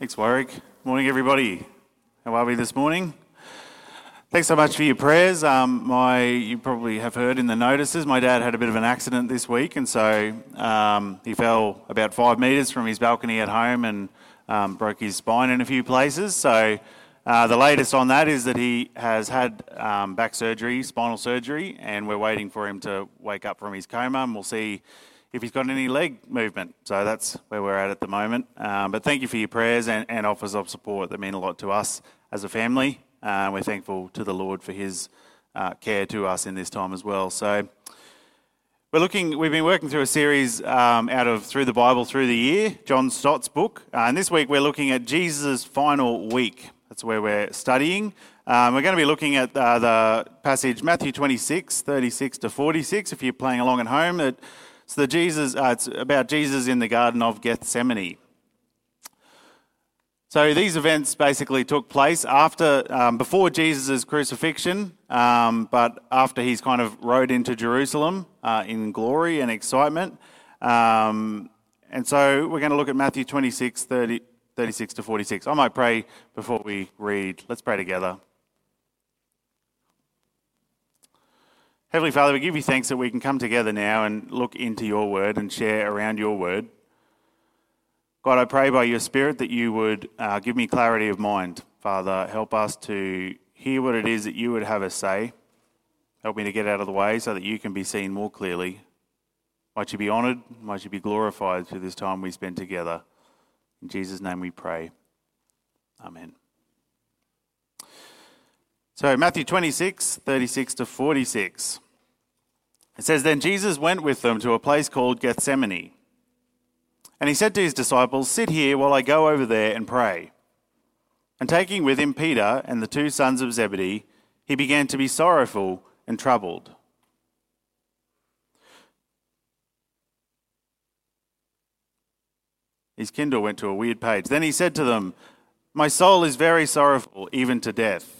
Thanks, Warwick. Morning, everybody. How are we this morning? Thanks so much for your prayers. Um, my, you probably have heard in the notices, my dad had a bit of an accident this week, and so um, he fell about five metres from his balcony at home and um, broke his spine in a few places. So uh, the latest on that is that he has had um, back surgery, spinal surgery, and we're waiting for him to wake up from his coma, and we'll see if he's got any leg movement. So that's where we're at at the moment. Um, but thank you for your prayers and, and, offers of support that mean a lot to us as a family. Uh, we're thankful to the Lord for his uh, care to us in this time as well. So we're looking. We've been working through a series um, out of through the Bible through the year, John Stott's book, uh, and this week we're looking at Jesus' final week. That's where we're studying. Um, we're going to be looking at uh, the passage Matthew 26, 36 to 46. If you're playing along at home, it it's the Jesus. Uh, it's about Jesus in the Garden of Gethsemane. So these events basically took place after, um, before Jesus' crucifixion, um, but after he's kind of rode into Jerusalem uh, in glory and excitement. Um, and so we're going to look at Matthew 26, 30, 36 to 46. I might pray before we read. Let's pray together. Heavenly Father, we give you thanks that we can come together now and look into your word and share around your word. God, I pray by your Spirit that you would uh, give me clarity of mind. Father, help us to hear what it is that you would have us say. Help me to get out of the way so that you can be seen more clearly. Might you be honoured, might you be glorified through this time we spend together. In Jesus' name we pray. Amen. So, Matthew 26, 36 to 46. It says, Then Jesus went with them to a place called Gethsemane. And he said to his disciples, Sit here while I go over there and pray. And taking with him Peter and the two sons of Zebedee, he began to be sorrowful and troubled. His Kindle went to a weird page. Then he said to them, My soul is very sorrowful, even to death.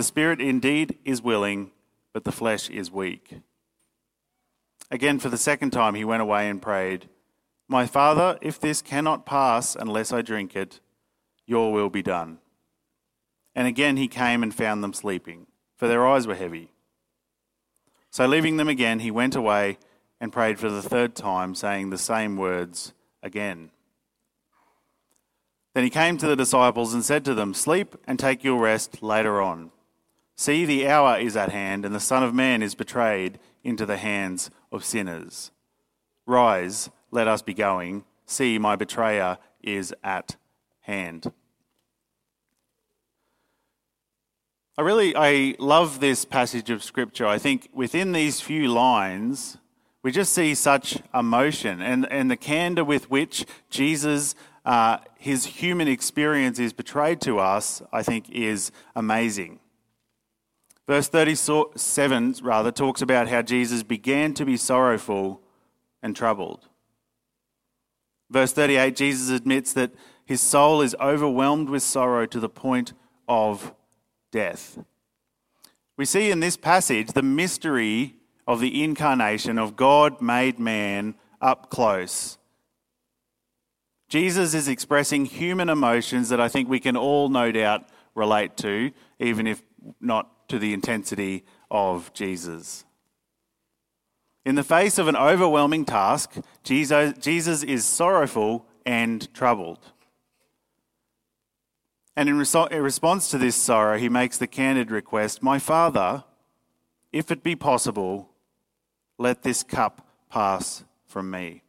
The spirit indeed is willing, but the flesh is weak. Again, for the second time, he went away and prayed, My Father, if this cannot pass unless I drink it, your will be done. And again he came and found them sleeping, for their eyes were heavy. So leaving them again, he went away and prayed for the third time, saying the same words again. Then he came to the disciples and said to them, Sleep and take your rest later on. See, the hour is at hand, and the Son of Man is betrayed into the hands of sinners. Rise, let us be going. See, my betrayer is at hand. I really I love this passage of scripture. I think within these few lines, we just see such emotion and, and the candor with which Jesus, uh, his human experience is betrayed to us, I think is amazing. Verse 37 rather talks about how Jesus began to be sorrowful and troubled. Verse 38, Jesus admits that his soul is overwhelmed with sorrow to the point of death. We see in this passage the mystery of the incarnation of God made man up close. Jesus is expressing human emotions that I think we can all no doubt relate to, even if not to the intensity of Jesus. In the face of an overwhelming task, Jesus, Jesus is sorrowful and troubled. And in, in response to this sorrow, he makes the candid request My Father, if it be possible, let this cup pass from me.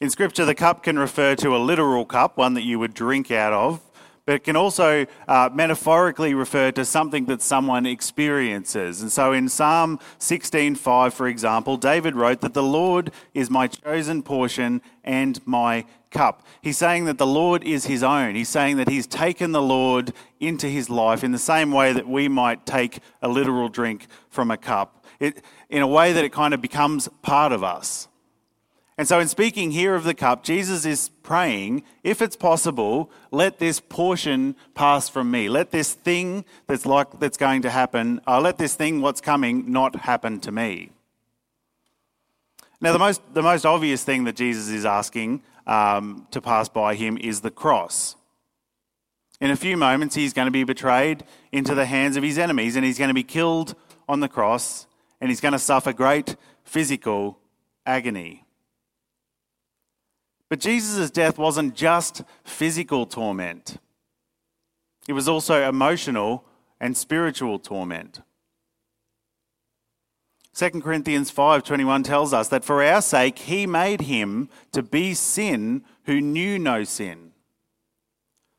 In Scripture, the cup can refer to a literal cup, one that you would drink out of, but it can also uh, metaphorically refer to something that someone experiences. And so in Psalm 16:5, for example, David wrote that the Lord is my chosen portion and my cup. He's saying that the Lord is his own. He's saying that he's taken the Lord into his life in the same way that we might take a literal drink from a cup. It, in a way that it kind of becomes part of us. And so, in speaking here of the cup, Jesus is praying, if it's possible, let this portion pass from me. Let this thing that's like that's going to happen, uh, let this thing what's coming not happen to me. Now, the most the most obvious thing that Jesus is asking um, to pass by him is the cross. In a few moments, he's going to be betrayed into the hands of his enemies, and he's going to be killed on the cross, and he's going to suffer great physical agony. But Jesus' death wasn't just physical torment, it was also emotional and spiritual torment. 2 Corinthians 5:21 tells us that for our sake he made him to be sin who knew no sin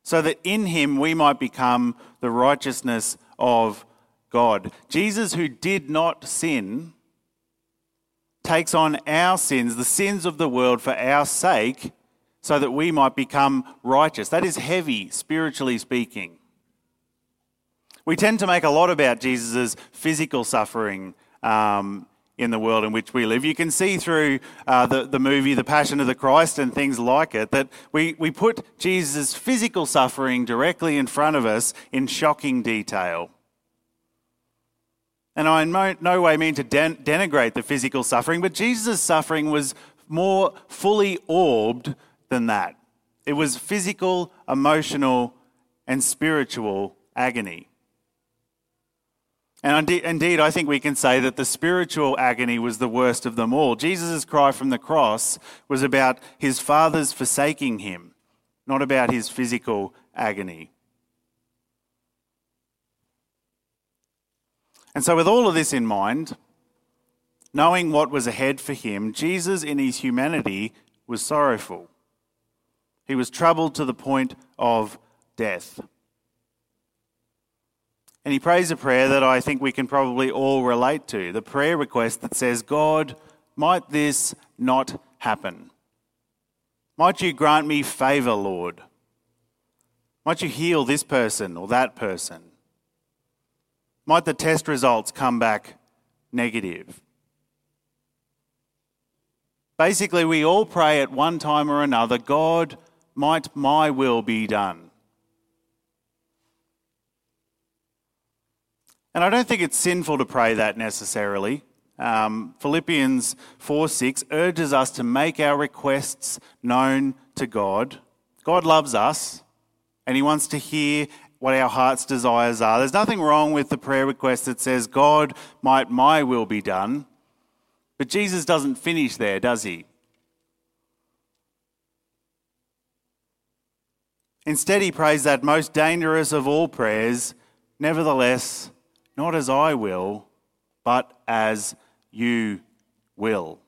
so that in him we might become the righteousness of God. Jesus who did not sin takes on our sins, the sins of the world, for our sake, so that we might become righteous. That is heavy, spiritually speaking. We tend to make a lot about Jesus' physical suffering um, in the world in which we live. You can see through uh, the, the movie The Passion of the Christ and things like it that we, we put Jesus' physical suffering directly in front of us in shocking detail. And I in no way mean to den- denigrate the physical suffering, but Jesus' suffering was more fully orbed than that. It was physical, emotional, and spiritual agony. And indeed, I think we can say that the spiritual agony was the worst of them all. Jesus' cry from the cross was about his father's forsaking him, not about his physical agony. And so, with all of this in mind, knowing what was ahead for him, Jesus in his humanity was sorrowful. He was troubled to the point of death. And he prays a prayer that I think we can probably all relate to the prayer request that says, God, might this not happen? Might you grant me favour, Lord? Might you heal this person or that person? Might the test results come back negative? Basically, we all pray at one time or another God, might my will be done. And I don't think it's sinful to pray that necessarily. Um, Philippians 4 6 urges us to make our requests known to God. God loves us and He wants to hear what our heart's desires are. There's nothing wrong with the prayer request that says, God, might my will be done. But Jesus doesn't finish there, does he? Instead, he prays that most dangerous of all prayers, nevertheless, not as I will, but as you will.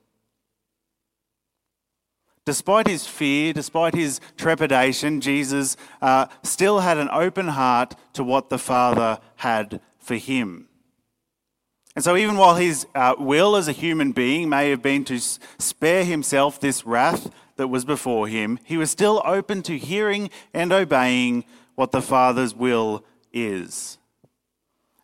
Despite his fear, despite his trepidation, Jesus uh, still had an open heart to what the Father had for him. And so, even while his uh, will as a human being may have been to spare himself this wrath that was before him, he was still open to hearing and obeying what the Father's will is.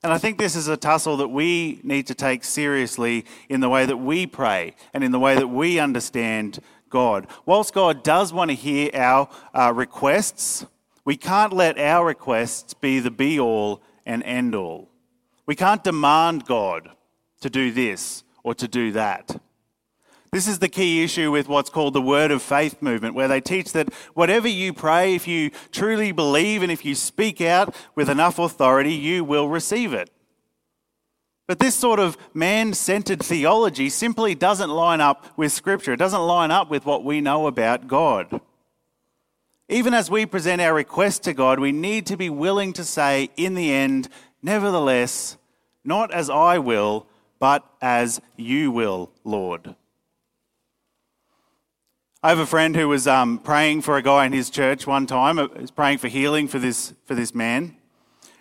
And I think this is a tussle that we need to take seriously in the way that we pray and in the way that we understand God. Whilst God does want to hear our uh, requests, we can't let our requests be the be all and end all. We can't demand God to do this or to do that. This is the key issue with what's called the Word of Faith movement, where they teach that whatever you pray, if you truly believe and if you speak out with enough authority, you will receive it. But this sort of man centered theology simply doesn't line up with Scripture. It doesn't line up with what we know about God. Even as we present our request to God, we need to be willing to say, in the end, nevertheless, not as I will, but as you will, Lord. I have a friend who was um, praying for a guy in his church one time. He was praying for healing for this, for this man.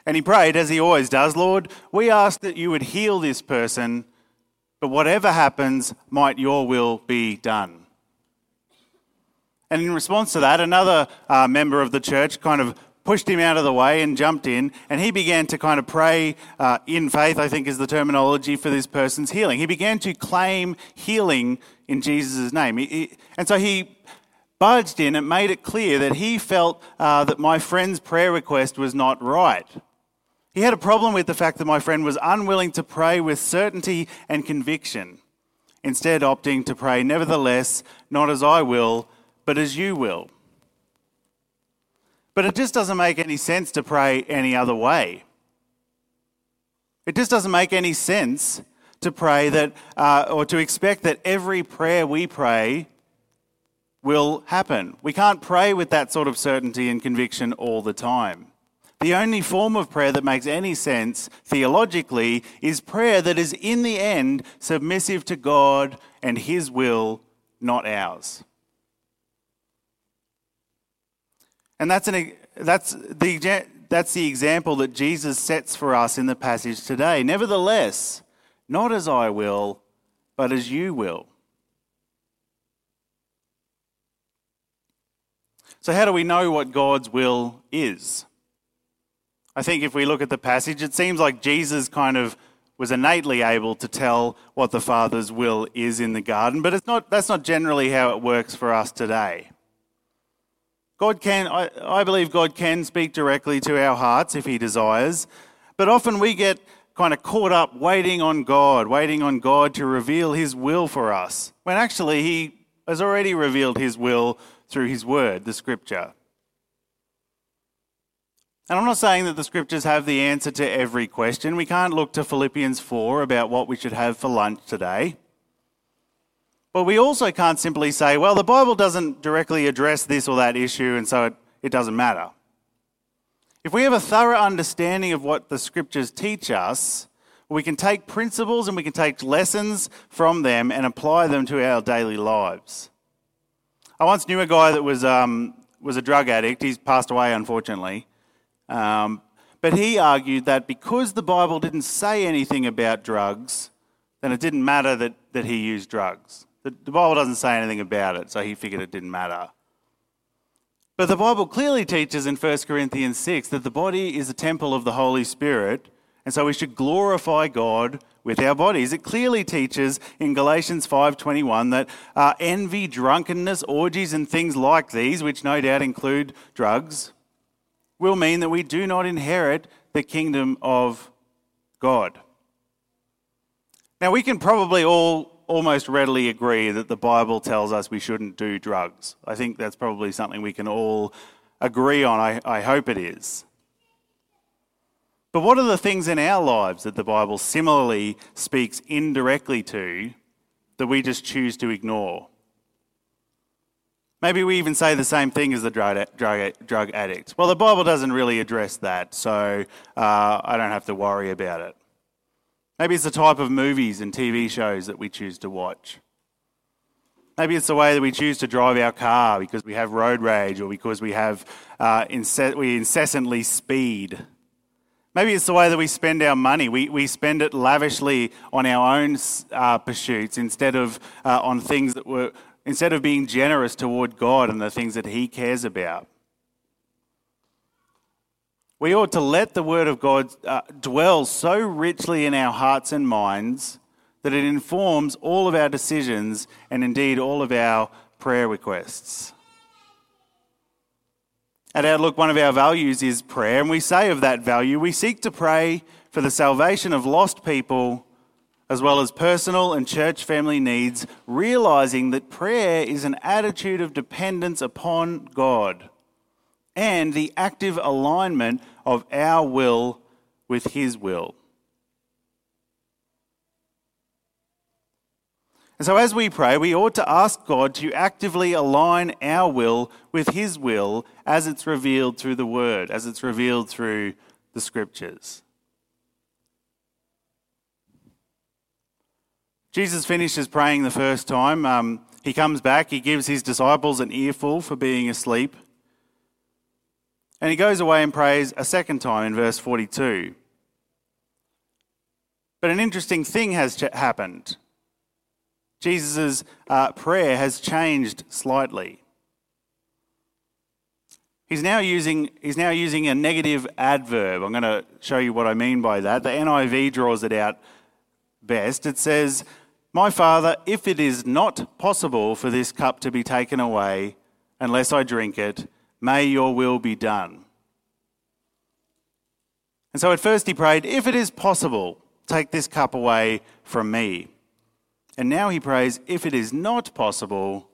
And he prayed, as he always does, Lord, we ask that you would heal this person, but whatever happens, might your will be done. And in response to that, another uh, member of the church kind of pushed him out of the way and jumped in, and he began to kind of pray uh, in faith, I think is the terminology for this person's healing. He began to claim healing in Jesus' name. He, he, and so he budged in and made it clear that he felt uh, that my friend's prayer request was not right. He had a problem with the fact that my friend was unwilling to pray with certainty and conviction, instead, opting to pray, Nevertheless, not as I will, but as you will. But it just doesn't make any sense to pray any other way. It just doesn't make any sense to pray that, uh, or to expect that every prayer we pray will happen. We can't pray with that sort of certainty and conviction all the time. The only form of prayer that makes any sense theologically is prayer that is, in the end, submissive to God and His will, not ours. And that's, an, that's, the, that's the example that Jesus sets for us in the passage today. Nevertheless, not as I will, but as you will. So, how do we know what God's will is? I think if we look at the passage, it seems like Jesus kind of was innately able to tell what the Father's will is in the garden, but it's not, that's not generally how it works for us today. God can, I, I believe God can speak directly to our hearts if He desires, but often we get kind of caught up waiting on God, waiting on God to reveal His will for us, when actually He has already revealed His will through His Word, the Scripture. And I'm not saying that the Scriptures have the answer to every question. We can't look to Philippians 4 about what we should have for lunch today. But we also can't simply say, well, the Bible doesn't directly address this or that issue, and so it, it doesn't matter. If we have a thorough understanding of what the scriptures teach us, we can take principles and we can take lessons from them and apply them to our daily lives. I once knew a guy that was, um, was a drug addict. He's passed away, unfortunately. Um, but he argued that because the Bible didn't say anything about drugs, then it didn't matter that, that he used drugs. The, the Bible doesn't say anything about it, so he figured it didn't matter. But the Bible clearly teaches in 1 Corinthians 6 that the body is a temple of the Holy Spirit, and so we should glorify God with our bodies. It clearly teaches in Galatians 5:21 that uh, envy, drunkenness, orgies and things like these, which no doubt include drugs, will mean that we do not inherit the kingdom of God. Now we can probably all almost readily agree that the Bible tells us we shouldn't do drugs. I think that's probably something we can all agree on. I, I hope it is. But what are the things in our lives that the Bible similarly speaks indirectly to that we just choose to ignore? Maybe we even say the same thing as the drug, drug, drug addict. Well, the Bible doesn't really address that, so uh, I don't have to worry about it. Maybe it's the type of movies and TV shows that we choose to watch. Maybe it's the way that we choose to drive our car because we have road rage or because we have uh, we incessantly speed. Maybe it's the way that we spend our money. We, we spend it lavishly on our own uh, pursuits instead of uh, on things that were instead of being generous toward God and the things that He cares about. We ought to let the Word of God uh, dwell so richly in our hearts and minds that it informs all of our decisions and indeed all of our prayer requests. At Outlook, one of our values is prayer, and we say of that value, we seek to pray for the salvation of lost people as well as personal and church family needs, realizing that prayer is an attitude of dependence upon God and the active alignment of our will with His will. And so, as we pray, we ought to ask God to actively align our will with His will as it's revealed through the Word, as it's revealed through the Scriptures. Jesus finishes praying the first time. Um, He comes back, he gives his disciples an earful for being asleep. And he goes away and prays a second time in verse 42. But an interesting thing has happened. Jesus' uh, prayer has changed slightly. He's now, using, he's now using a negative adverb. I'm going to show you what I mean by that. The NIV draws it out best. It says, My Father, if it is not possible for this cup to be taken away unless I drink it, may your will be done. And so at first he prayed, If it is possible, take this cup away from me. And now he prays, If it is not possible,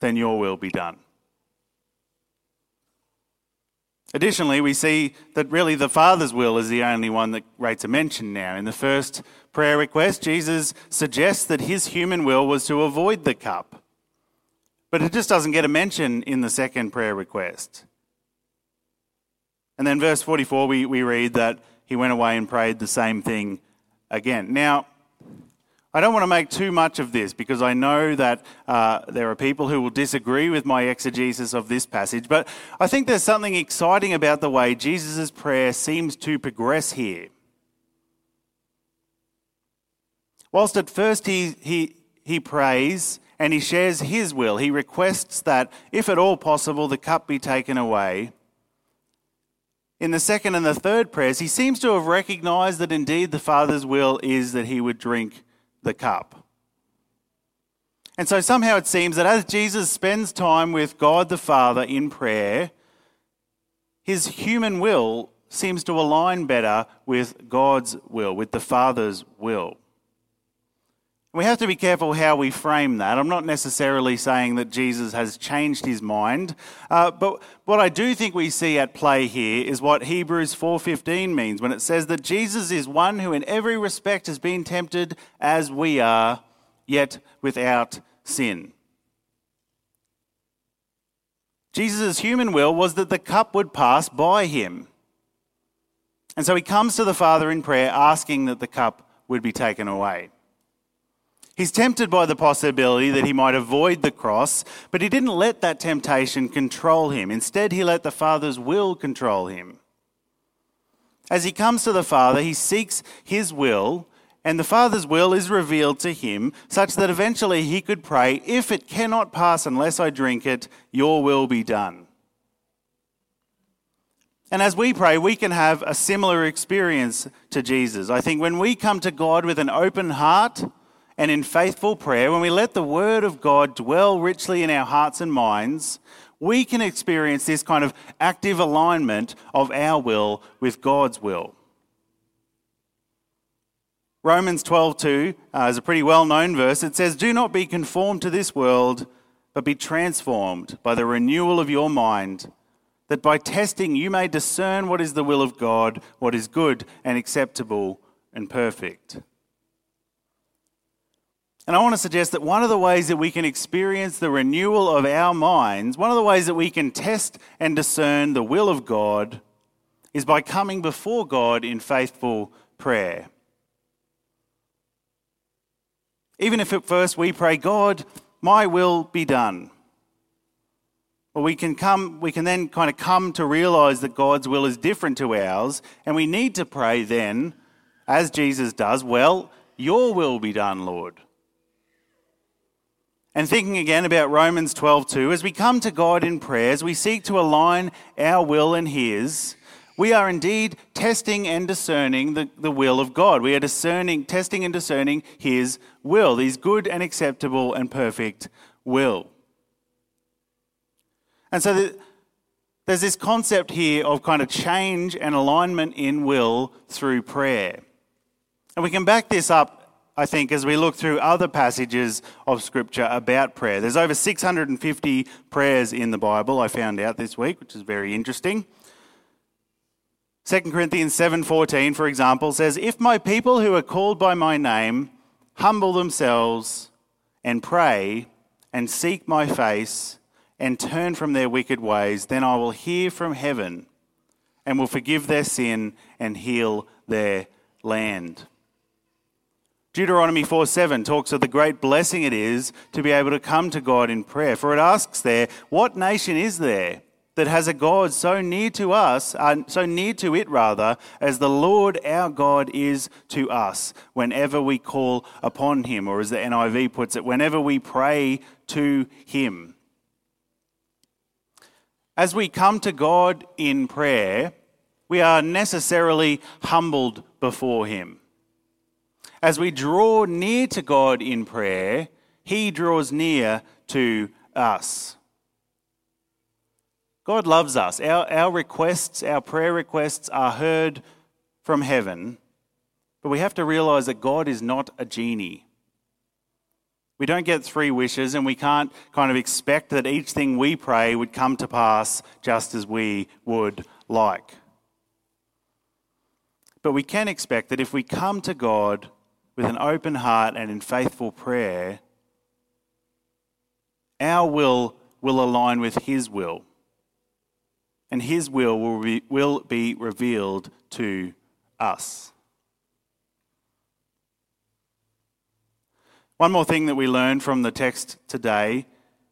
then your will be done. Additionally, we see that really the Father's will is the only one that rates a mention now. In the first prayer request, Jesus suggests that his human will was to avoid the cup. But it just doesn't get a mention in the second prayer request. And then, verse 44, we, we read that he went away and prayed the same thing again. Now, I don't want to make too much of this because I know that uh, there are people who will disagree with my exegesis of this passage, but I think there's something exciting about the way Jesus' prayer seems to progress here. Whilst at first he, he, he prays and he shares his will, he requests that, if at all possible, the cup be taken away. In the second and the third prayers, he seems to have recognized that indeed the Father's will is that he would drink the cup. And so somehow it seems that as Jesus spends time with God the Father in prayer, his human will seems to align better with God's will, with the Father's will. We have to be careful how we frame that. I'm not necessarily saying that Jesus has changed his mind, uh, but what I do think we see at play here is what Hebrews 4:15 means when it says that Jesus is one who in every respect has been tempted as we are, yet without sin. Jesus' human will was that the cup would pass by him. And so he comes to the Father in prayer asking that the cup would be taken away. He's tempted by the possibility that he might avoid the cross, but he didn't let that temptation control him. Instead, he let the Father's will control him. As he comes to the Father, he seeks his will, and the Father's will is revealed to him, such that eventually he could pray, If it cannot pass unless I drink it, your will be done. And as we pray, we can have a similar experience to Jesus. I think when we come to God with an open heart, and in faithful prayer, when we let the Word of God dwell richly in our hearts and minds, we can experience this kind of active alignment of our will with God's will. Romans 12:2 uh, is a pretty well-known verse. It says, "Do not be conformed to this world, but be transformed by the renewal of your mind, that by testing you may discern what is the will of God, what is good and acceptable and perfect." And I want to suggest that one of the ways that we can experience the renewal of our minds, one of the ways that we can test and discern the will of God, is by coming before God in faithful prayer. Even if at first we pray, God, my will be done. Well, we can come, we can then kind of come to realize that God's will is different to ours, and we need to pray then, as Jesus does, well, your will be done, Lord. And thinking again about Romans 12:2, as we come to God in prayer, as we seek to align our will and His, we are indeed testing and discerning the, the will of God. We are discerning, testing and discerning His will, His good and acceptable and perfect will. And so the, there's this concept here of kind of change and alignment in will through prayer. And we can back this up I think, as we look through other passages of Scripture about prayer. There's over 650 prayers in the Bible, I found out this week, which is very interesting. 2 Corinthians 7:14 for example says if my people who are called by my name humble themselves and pray and seek my face and turn from their wicked ways then I will hear from heaven and will forgive their sin and heal their land. Deuteronomy 4 7 talks of the great blessing it is to be able to come to God in prayer. For it asks there, What nation is there that has a God so near to us, uh, so near to it rather, as the Lord our God is to us whenever we call upon him, or as the NIV puts it, whenever we pray to him? As we come to God in prayer, we are necessarily humbled before him. As we draw near to God in prayer, He draws near to us. God loves us. Our, our requests, our prayer requests are heard from heaven, but we have to realize that God is not a genie. We don't get three wishes, and we can't kind of expect that each thing we pray would come to pass just as we would like. But we can expect that if we come to God with an open heart and in faithful prayer, our will will align with His will. And His will will be, will be revealed to us. One more thing that we learn from the text today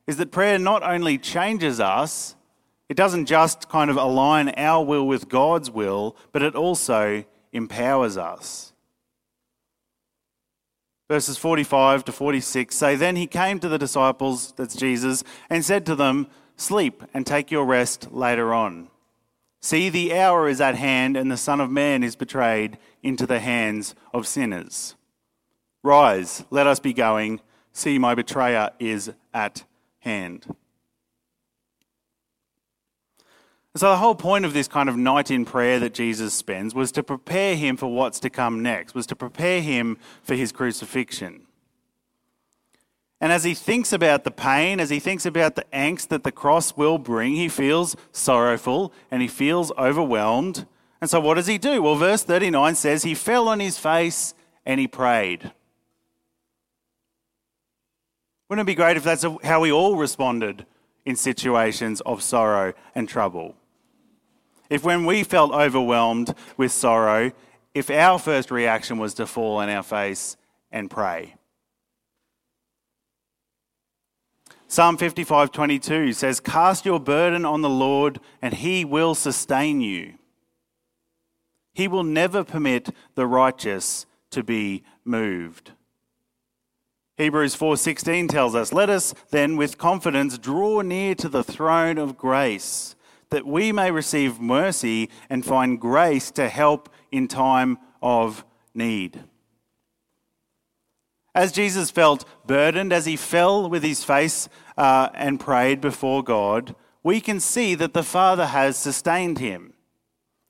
is that prayer not only changes us, it doesn't just kind of align our will with God's will, but it also empowers us. Verses 45 to 46 say, Then he came to the disciples, that's Jesus, and said to them, Sleep and take your rest later on. See, the hour is at hand, and the Son of Man is betrayed into the hands of sinners. Rise, let us be going. See, my betrayer is at hand. So, the whole point of this kind of night in prayer that Jesus spends was to prepare him for what's to come next, was to prepare him for his crucifixion. And as he thinks about the pain, as he thinks about the angst that the cross will bring, he feels sorrowful and he feels overwhelmed. And so, what does he do? Well, verse 39 says he fell on his face and he prayed. Wouldn't it be great if that's how we all responded in situations of sorrow and trouble? If when we felt overwhelmed with sorrow, if our first reaction was to fall on our face and pray. Psalm 55:22 says, "Cast your burden on the Lord, and he will sustain you. He will never permit the righteous to be moved." Hebrews 4:16 tells us, "Let us then with confidence draw near to the throne of grace." That we may receive mercy and find grace to help in time of need. As Jesus felt burdened, as he fell with his face uh, and prayed before God, we can see that the Father has sustained him.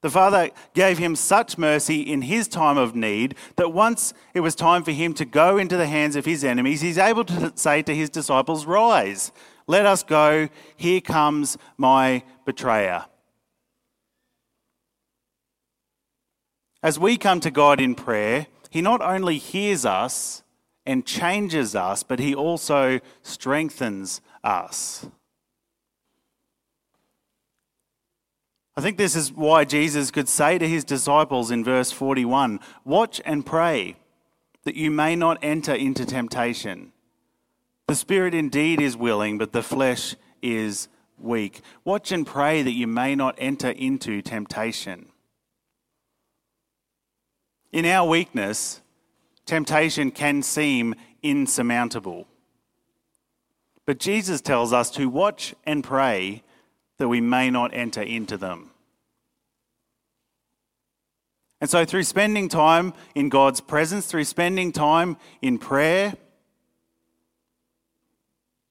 The Father gave him such mercy in his time of need that once it was time for him to go into the hands of his enemies, he's able to say to his disciples, Rise, let us go. Here comes my betrayer. As we come to God in prayer, He not only hears us and changes us, but He also strengthens us. I think this is why Jesus could say to his disciples in verse 41 Watch and pray that you may not enter into temptation. The spirit indeed is willing, but the flesh is weak. Watch and pray that you may not enter into temptation. In our weakness, temptation can seem insurmountable. But Jesus tells us to watch and pray that we may not enter into them. And so, through spending time in God's presence, through spending time in prayer,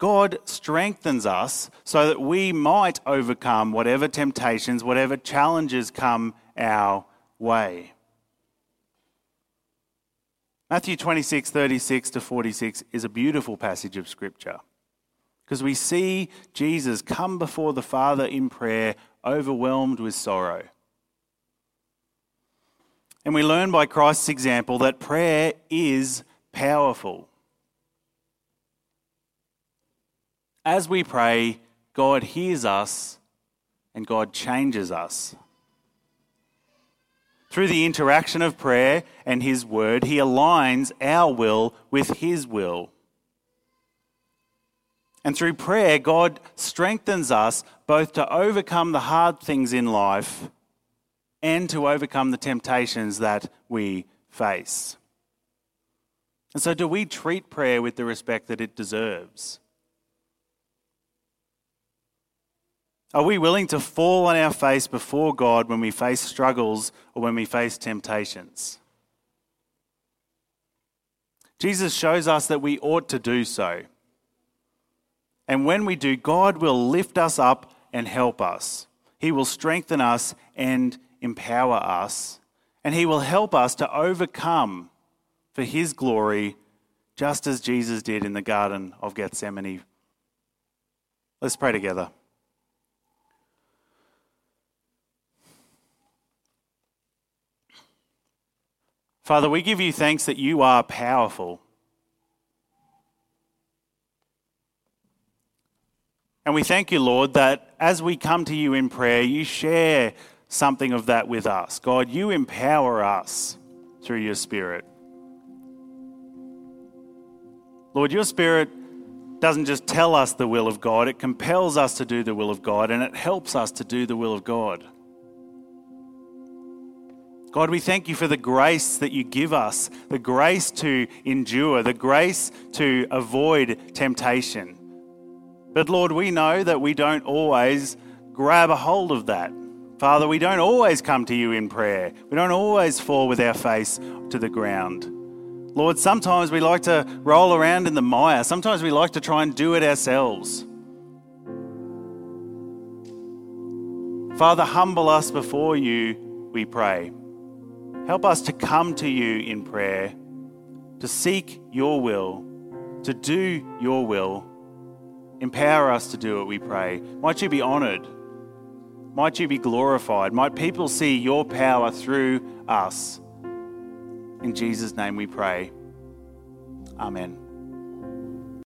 God strengthens us so that we might overcome whatever temptations, whatever challenges come our way. Matthew 26, 36 to 46 is a beautiful passage of Scripture because we see Jesus come before the Father in prayer, overwhelmed with sorrow. And we learn by Christ's example that prayer is powerful. As we pray, God hears us and God changes us. Through the interaction of prayer and His Word, He aligns our will with His will. And through prayer, God strengthens us both to overcome the hard things in life and to overcome the temptations that we face. And so, do we treat prayer with the respect that it deserves? Are we willing to fall on our face before God when we face struggles or when we face temptations? Jesus shows us that we ought to do so. And when we do, God will lift us up and help us. He will strengthen us and empower us. And He will help us to overcome for His glory, just as Jesus did in the Garden of Gethsemane. Let's pray together. Father, we give you thanks that you are powerful. And we thank you, Lord, that as we come to you in prayer, you share something of that with us. God, you empower us through your Spirit. Lord, your Spirit doesn't just tell us the will of God, it compels us to do the will of God and it helps us to do the will of God. God, we thank you for the grace that you give us, the grace to endure, the grace to avoid temptation. But Lord, we know that we don't always grab a hold of that. Father, we don't always come to you in prayer. We don't always fall with our face to the ground. Lord, sometimes we like to roll around in the mire. Sometimes we like to try and do it ourselves. Father, humble us before you, we pray. Help us to come to you in prayer, to seek your will, to do your will. Empower us to do it, we pray. Might you be honoured. Might you be glorified. Might people see your power through us. In Jesus' name we pray. Amen.